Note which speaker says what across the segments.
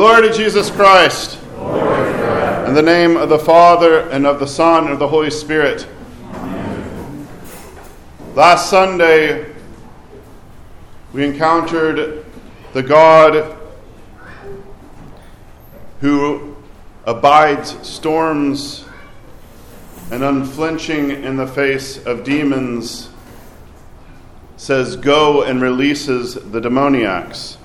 Speaker 1: Glory to Jesus Christ. In the name of the Father, and of the Son, and of the Holy Spirit. Amen. Last Sunday, we encountered the God who abides storms and unflinching in the face of demons says, Go and releases the demoniacs.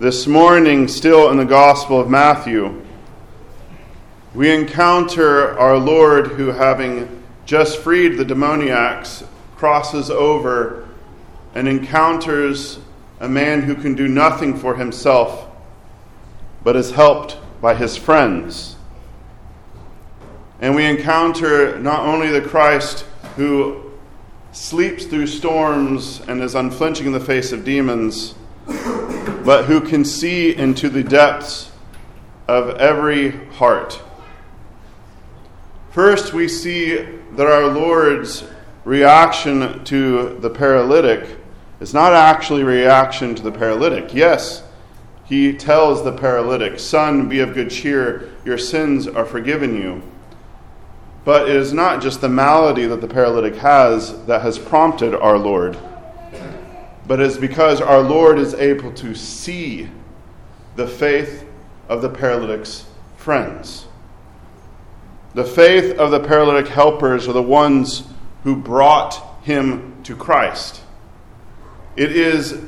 Speaker 1: This morning, still in the Gospel of Matthew, we encounter our Lord who, having just freed the demoniacs, crosses over and encounters a man who can do nothing for himself but is helped by his friends. And we encounter not only the Christ who sleeps through storms and is unflinching in the face of demons but who can see into the depths of every heart. First, we see that our Lord's reaction to the paralytic is not actually reaction to the paralytic. Yes, he tells the paralytic, Son, be of good cheer, your sins are forgiven you. But it is not just the malady that the paralytic has that has prompted our Lord but it's because our Lord is able to see the faith of the paralytic's friends. The faith of the paralytic helpers are the ones who brought him to Christ. It is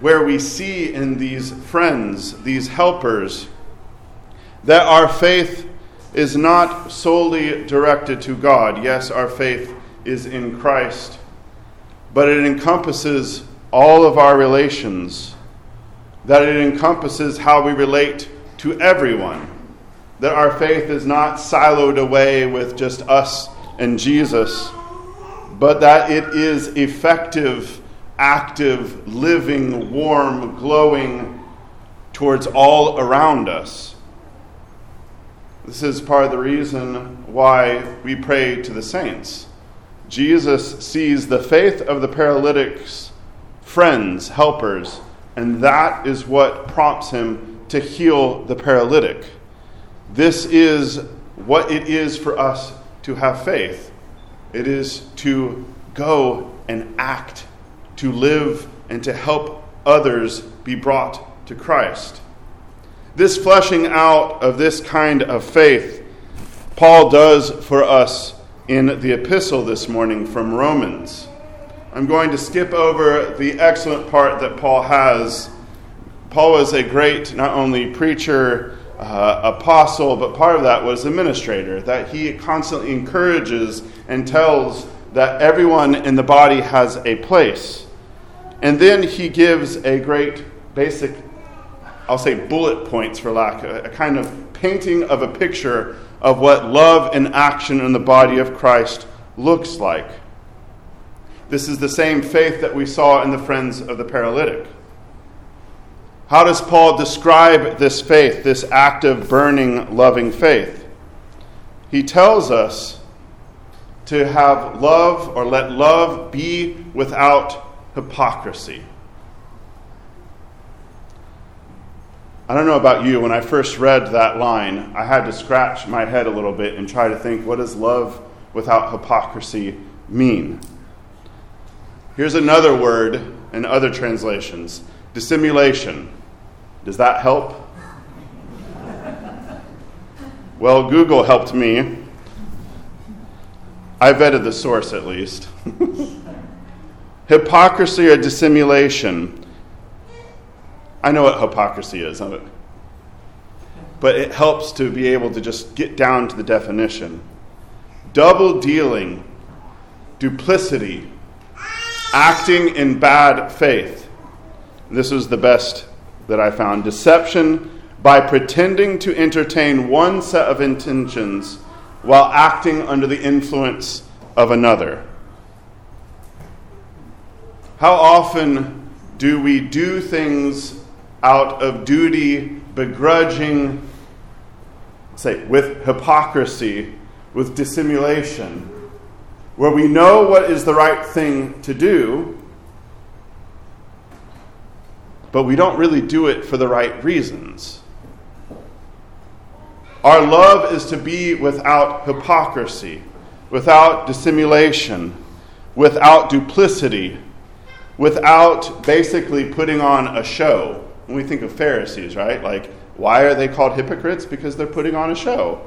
Speaker 1: where we see in these friends, these helpers, that our faith is not solely directed to God. Yes, our faith is in Christ, but it encompasses all of our relations, that it encompasses how we relate to everyone, that our faith is not siloed away with just us and Jesus, but that it is effective, active, living, warm, glowing towards all around us. This is part of the reason why we pray to the saints. Jesus sees the faith of the paralytics friends, helpers, and that is what prompts him to heal the paralytic. This is what it is for us to have faith. It is to go and act, to live, and to help others be brought to Christ. This fleshing out of this kind of faith, Paul does for us in the epistle this morning from Romans. I'm going to skip over the excellent part that Paul has. Paul was a great, not only preacher, uh, apostle, but part of that was administrator, that he constantly encourages and tells that everyone in the body has a place. And then he gives a great basic, I'll say bullet points for lack, a, a kind of painting of a picture of what love and action in the body of Christ looks like. This is the same faith that we saw in the friends of the paralytic. How does Paul describe this faith, this active, burning, loving faith? He tells us to have love or let love be without hypocrisy. I don't know about you, when I first read that line, I had to scratch my head a little bit and try to think what does love without hypocrisy mean? Here's another word in other translations dissimulation. Does that help? Well, Google helped me. I vetted the source at least. hypocrisy or dissimulation. I know what hypocrisy is, but it helps to be able to just get down to the definition. Double dealing, duplicity, acting in bad faith. This is the best that I found. Deception by pretending to entertain one set of intentions while acting under the influence of another. How often do we do things out of duty, begrudging, say, with hypocrisy, with dissimulation? Where we know what is the right thing to do, but we don't really do it for the right reasons. Our love is to be without hypocrisy, without dissimulation, without duplicity, without basically putting on a show. When we think of Pharisees, right? Like, why are they called hypocrites? Because they're putting on a show.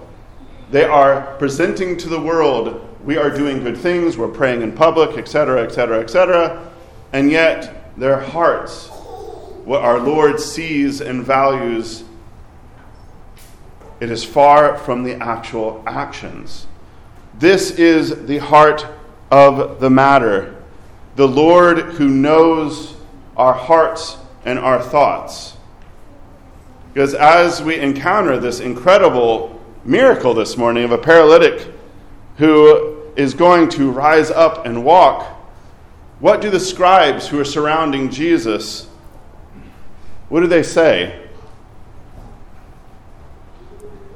Speaker 1: They are presenting to the world we are doing good things, we're praying in public, etc., etc., etc., and yet their hearts, what our Lord sees and values, it is far from the actual actions. This is the heart of the matter. The Lord who knows our hearts and our thoughts. Because as we encounter this incredible miracle this morning of a paralytic who is going to rise up and walk, what do the scribes who are surrounding Jesus what do they say?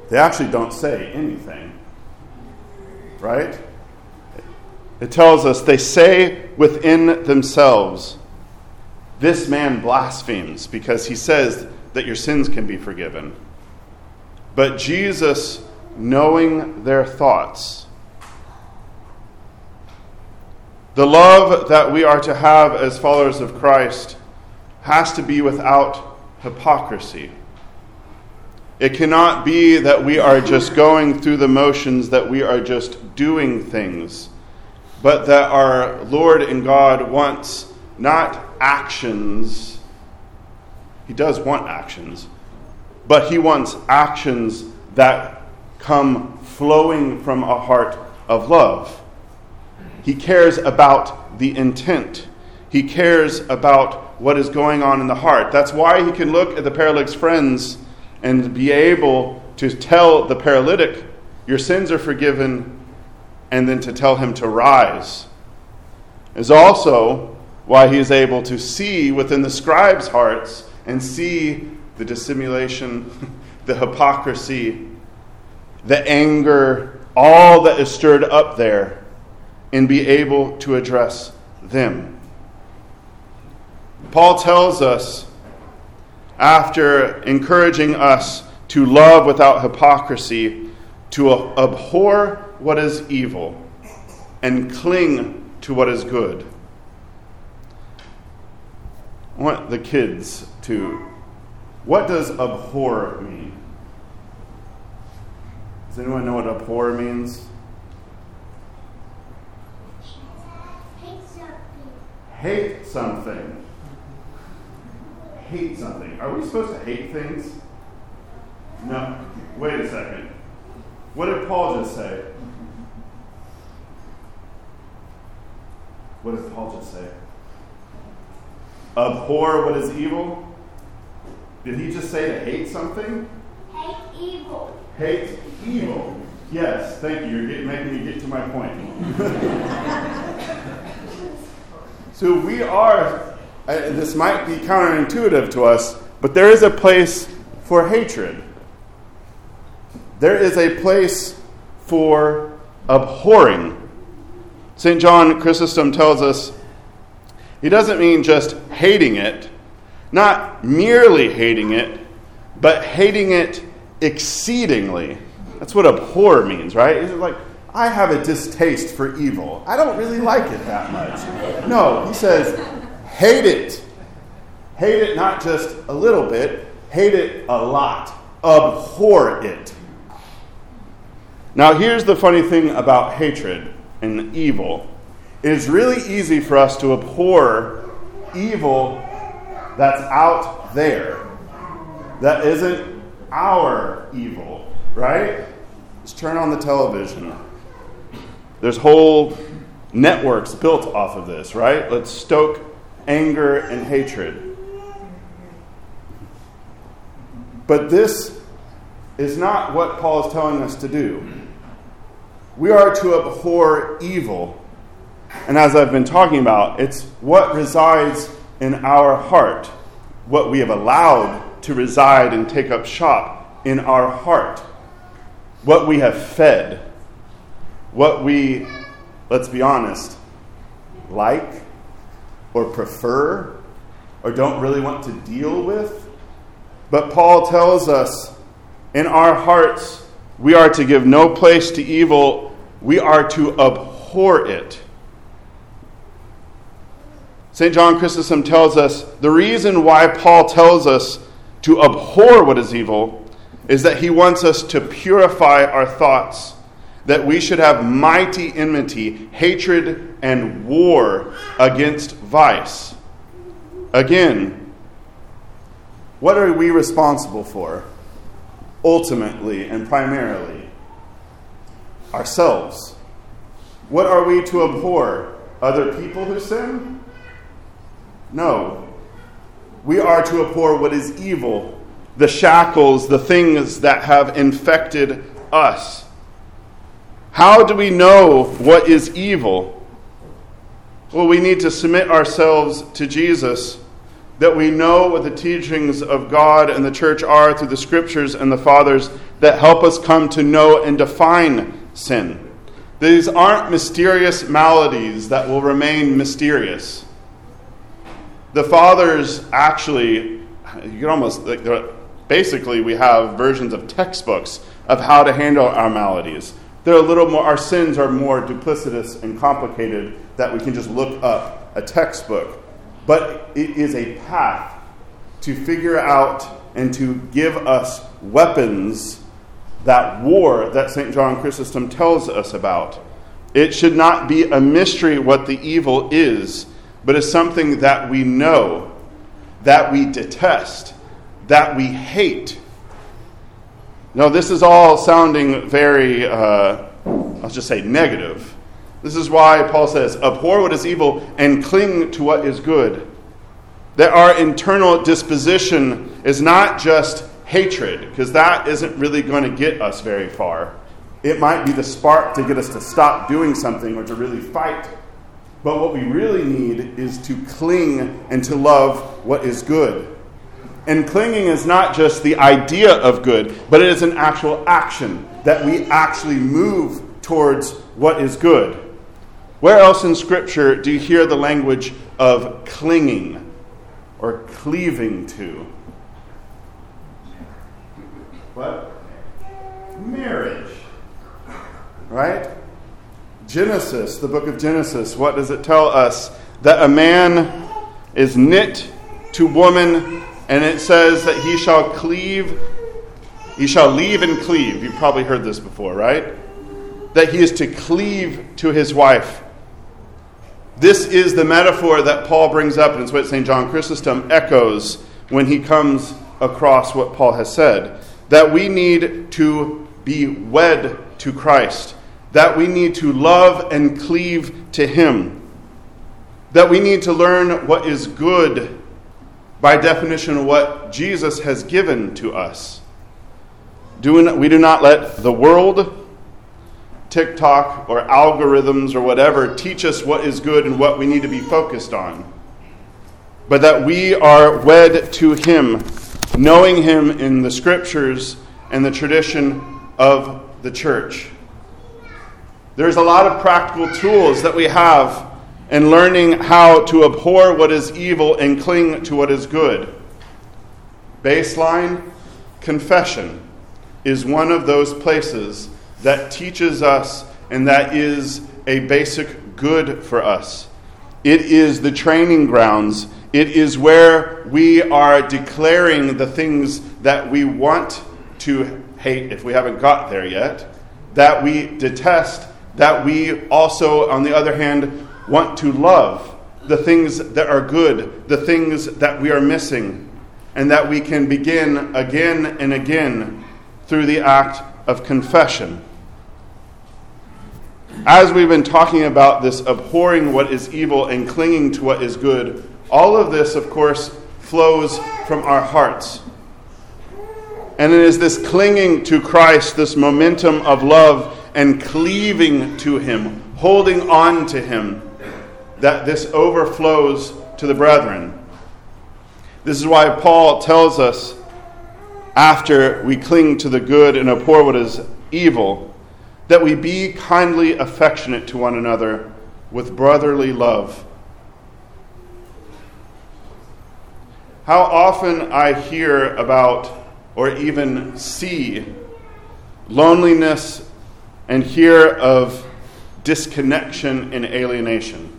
Speaker 1: They actually don't say anything. Right? It tells us they say within themselves, This man blasphemes because he says that your sins can be forgiven. But Jesus, knowing their thoughts, the love that we are to have as followers of Christ has to be without hypocrisy. It cannot be that we are just going through the motions, that we are just doing things, but that our Lord and God wants not actions. He does want actions, but He wants actions that come flowing from a heart of love. He cares about the intent, He cares about what is going on in the heart. That's why He can look at the paralytic's friends and be able to tell the paralytic, Your sins are forgiven, and then to tell him to rise. Is also why he is able to see within the scribes' hearts and see the dissimulation, the hypocrisy, the anger, all that is stirred up there, and be able to address them. Paul tells us, after encouraging us to love without hypocrisy, to abhor what is evil and cling to what is good. I want the kids to. What does abhor mean? Does anyone know what abhor means? Hate something. Hate something. Are we supposed to hate things? No. Wait a second. What did Paul just say? What does Paul just say? Abhor what is evil? Did he just say to hate something?
Speaker 2: Hate evil.
Speaker 1: Hate evil. Yes, thank you. You're getting, making me get to my point. so we are, uh, this might be counterintuitive to us, but there is a place for hatred. There is a place for abhorring. St. John Chrysostom tells us he doesn't mean just hating it, not merely hating it, but hating it exceedingly. That's what abhor means, right? It's like, I have a distaste for evil. I don't really like it that much. No, he says, hate it. Hate it not just a little bit, hate it a lot. Abhor it. Now, here's the funny thing about hatred and evil it is really easy for us to abhor evil that's out there, that isn't our evil, right? Just turn on the television. There's whole networks built off of this, right? Let's stoke anger and hatred. But this is not what Paul is telling us to do. We are to abhor evil. And as I've been talking about, it's what resides in our heart, what we have allowed to reside and take up shop in our heart, what we have fed, what we, let's be honest, like or prefer or don't really want to deal with. But Paul tells us in our hearts, we are to give no place to evil, we are to abhor it. St. John Chrysostom tells us the reason why Paul tells us to abhor what is evil is that he wants us to purify our thoughts, that we should have mighty enmity, hatred, and war against vice. Again, what are we responsible for? Ultimately and primarily, ourselves. What are we to abhor? Other people who sin? No. We are to abhor what is evil, the shackles, the things that have infected us. How do we know what is evil? Well, we need to submit ourselves to Jesus, that we know what the teachings of God and the church are through the scriptures and the fathers that help us come to know and define sin. These aren't mysterious maladies that will remain mysterious. The fathers actually, you can almost, basically, we have versions of textbooks of how to handle our maladies. They're a little more, our sins are more duplicitous and complicated that we can just look up a textbook. But it is a path to figure out and to give us weapons that war that St. John Chrysostom tells us about. It should not be a mystery what the evil is, but is something that we know, that we detest, that we hate. No, this is all sounding very, uh, I'll just say, negative. This is why Paul says, Abhor what is evil and cling to what is good. That our internal disposition is not just hatred, because that isn't really going to get us very far. It might be the spark to get us to stop doing something or to really fight. But what we really need is to cling and to love what is good. And clinging is not just the idea of good, but it is an actual action that we actually move towards what is good. Where else in Scripture do you hear the language of clinging or cleaving to? What? Marriage. Right? Genesis, the book of Genesis, what does it tell us? That a man is knit to woman, and it says that he shall cleave, he shall leave and cleave. You've probably heard this before, right? That he is to cleave to his wife. This is the metaphor that Paul brings up, and it's what St. John Chrysostom echoes when he comes across what Paul has said that we need to be wed to Christ, that we need to love and cleave to Him, that we need to learn what is good by definition, what Jesus has given to us. Do we do not let the world TikTok or algorithms or whatever teach us what is good and what we need to be focused on. But that we are wed to Him, knowing Him in the scriptures and the tradition of the church. There's a lot of practical tools that we have in learning how to abhor what is evil and cling to what is good. Baseline confession is one of those places that teaches us and that is a basic good for us. It is the training grounds. It is where we are declaring the things that we want to hate if we haven't got there yet, that we detest, that we also, on the other hand, want to love the things that are good, the things that we are missing, and that we can begin again and again through the act of confession. As we've been talking about this abhorring what is evil and clinging to what is good, all of this, of course, flows from our hearts. And it is this clinging to Christ, this momentum of love and cleaving to Him, holding on to Him, that this overflows to the brethren. This is why Paul tells us after we cling to the good and abhor what is evil, that we be kindly affectionate to one another with brotherly love. how often I hear about or even see loneliness and hear of disconnection and alienation.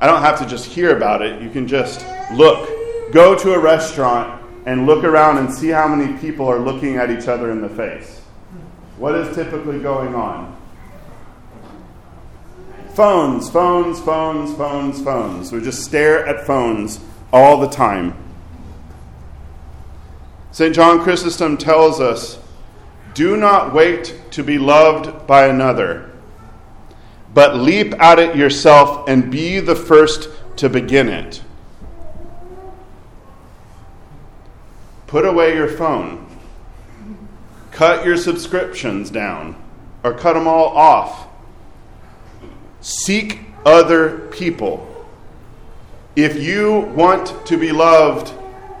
Speaker 1: I don't have to just hear about it, you can just look. Go to a restaurant and look around and see how many people are looking at each other in the face. What is typically going on? Phones, phones, phones, phones, phones. We just stare at phones all the time. St. John Chrysostom tells us do not wait to be loved by another, but leap at it yourself and be the first to begin it. Put away your phone. Cut your subscriptions down or cut them all off. Seek other people. If you want to be loved,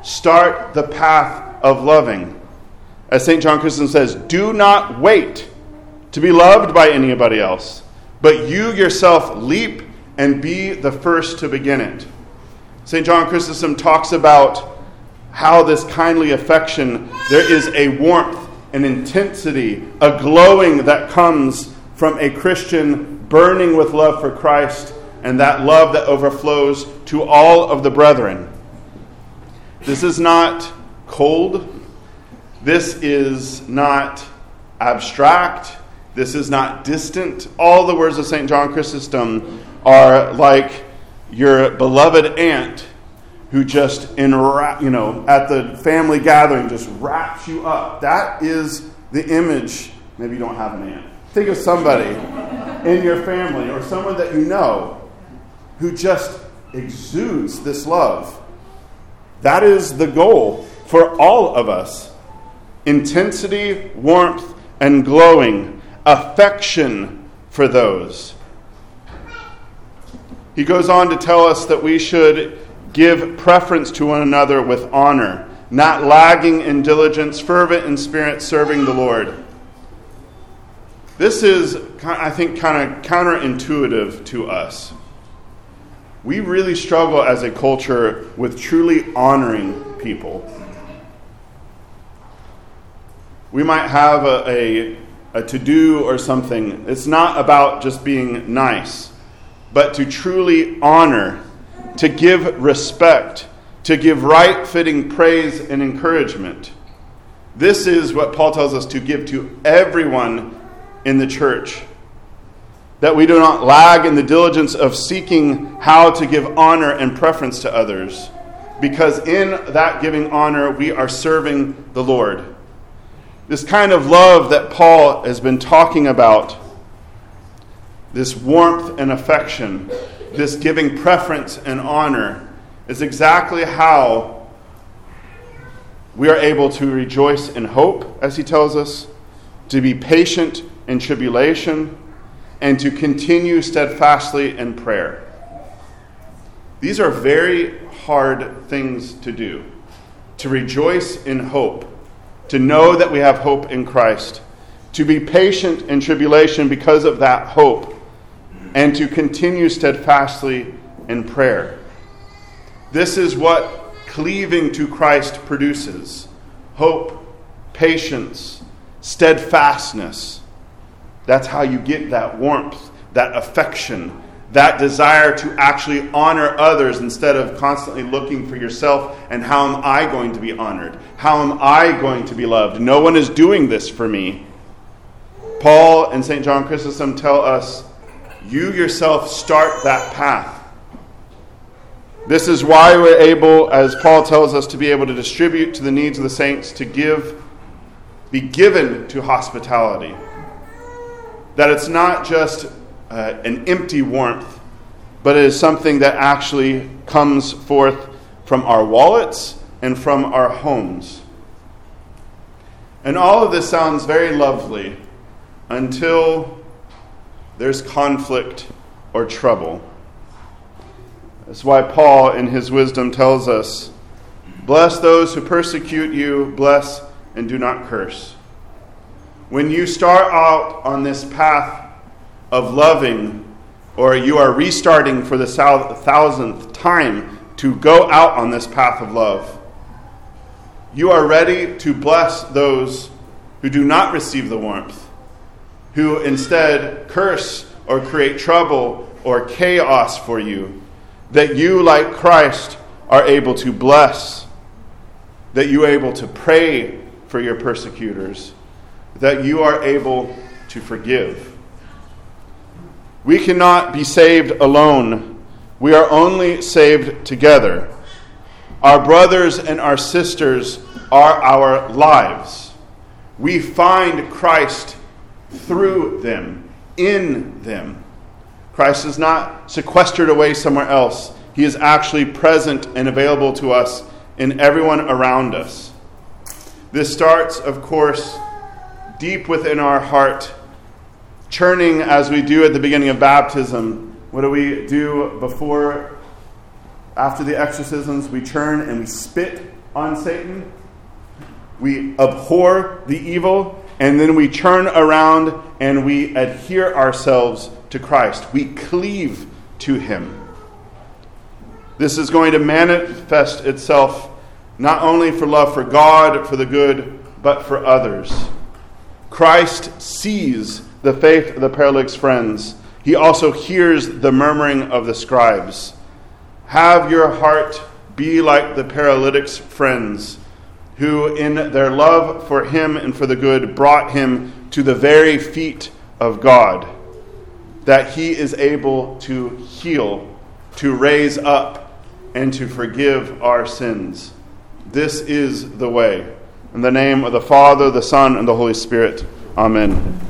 Speaker 1: start the path of loving. As St. John Chrysostom says, do not wait to be loved by anybody else, but you yourself leap and be the first to begin it. St. John Chrysostom talks about how this kindly affection, there is a warmth, an intensity, a glowing that comes from a Christian burning with love for Christ and that love that overflows to all of the brethren. This is not cold. This is not abstract. This is not distant. All the words of St. John Chrysostom are like your beloved aunt who just enwrap, you know, at the family gathering just wraps you up. That is the image. Maybe you don't have an aunt. Think of somebody in your family or someone that you know who just exudes this love. That is the goal for all of us intensity, warmth, and glowing, affection for those. He goes on to tell us that we should give preference to one another with honor, not lagging in diligence, fervent in spirit, serving the Lord. This is, I think, kind of counterintuitive to us. We really struggle as a culture with truly honoring people. We might have a, a, a to do or something. It's not about just being nice, but to truly honor, to give respect, to give right fitting praise and encouragement. This is what Paul tells us to give to everyone in the church. That we do not lag in the diligence of seeking how to give honor and preference to others, because in that giving honor, we are serving the Lord. This kind of love that Paul has been talking about, this warmth and affection, this giving preference and honor, is exactly how we are able to rejoice in hope, as he tells us, to be patient in tribulation, and to continue steadfastly in prayer. These are very hard things to do. To rejoice in hope, to know that we have hope in Christ, to be patient in tribulation because of that hope, and to continue steadfastly in prayer. This is what cleaving to Christ produces hope, patience, steadfastness that's how you get that warmth, that affection, that desire to actually honor others instead of constantly looking for yourself and how am I going to be honored? How am I going to be loved? No one is doing this for me. Paul and St. John Chrysostom tell us you yourself start that path. This is why we're able, as Paul tells us, to be able to distribute to the needs of the saints, to give, be given to hospitality. That it's not just uh, an empty warmth, but it is something that actually comes forth from our wallets and from our homes. And all of this sounds very lovely until there's conflict or trouble. That's why Paul, in his wisdom, tells us Bless those who persecute you, bless and do not curse. When you start out on this path of loving, or you are restarting for the thousandth time to go out on this path of love. You are ready to bless those who do not receive the warmth, who instead curse or create trouble or chaos for you, that you, like Christ, are able to bless, that you are able to pray for your persecutors, that you are able to forgive. We cannot be saved alone. We are only saved together. Our brothers and our sisters are our lives. We find Christ through them, in them. Christ is not sequestered away somewhere else. He is actually present and available to us in everyone around us. This starts, of course, deep within our heart, churning as we do at the beginning of baptism. What do we do before, after the exorcisms? We churn and we spit on Satan. We abhor the evil, and then we turn around and we adhere ourselves to Christ. We cleave to Him. This is going to manifest itself not only for love for God, for the good, but for others. Christ sees the faith of the paralytic's friends. He also hears the murmuring of the scribes. Have your heart be like the paralytic's friends, who, in their love for him and for the good, brought him to the very feet of God, that he is able to heal, to raise up, and to forgive our sins. This is the way. In the name of the Father, the Son, and the Holy Spirit. Amen.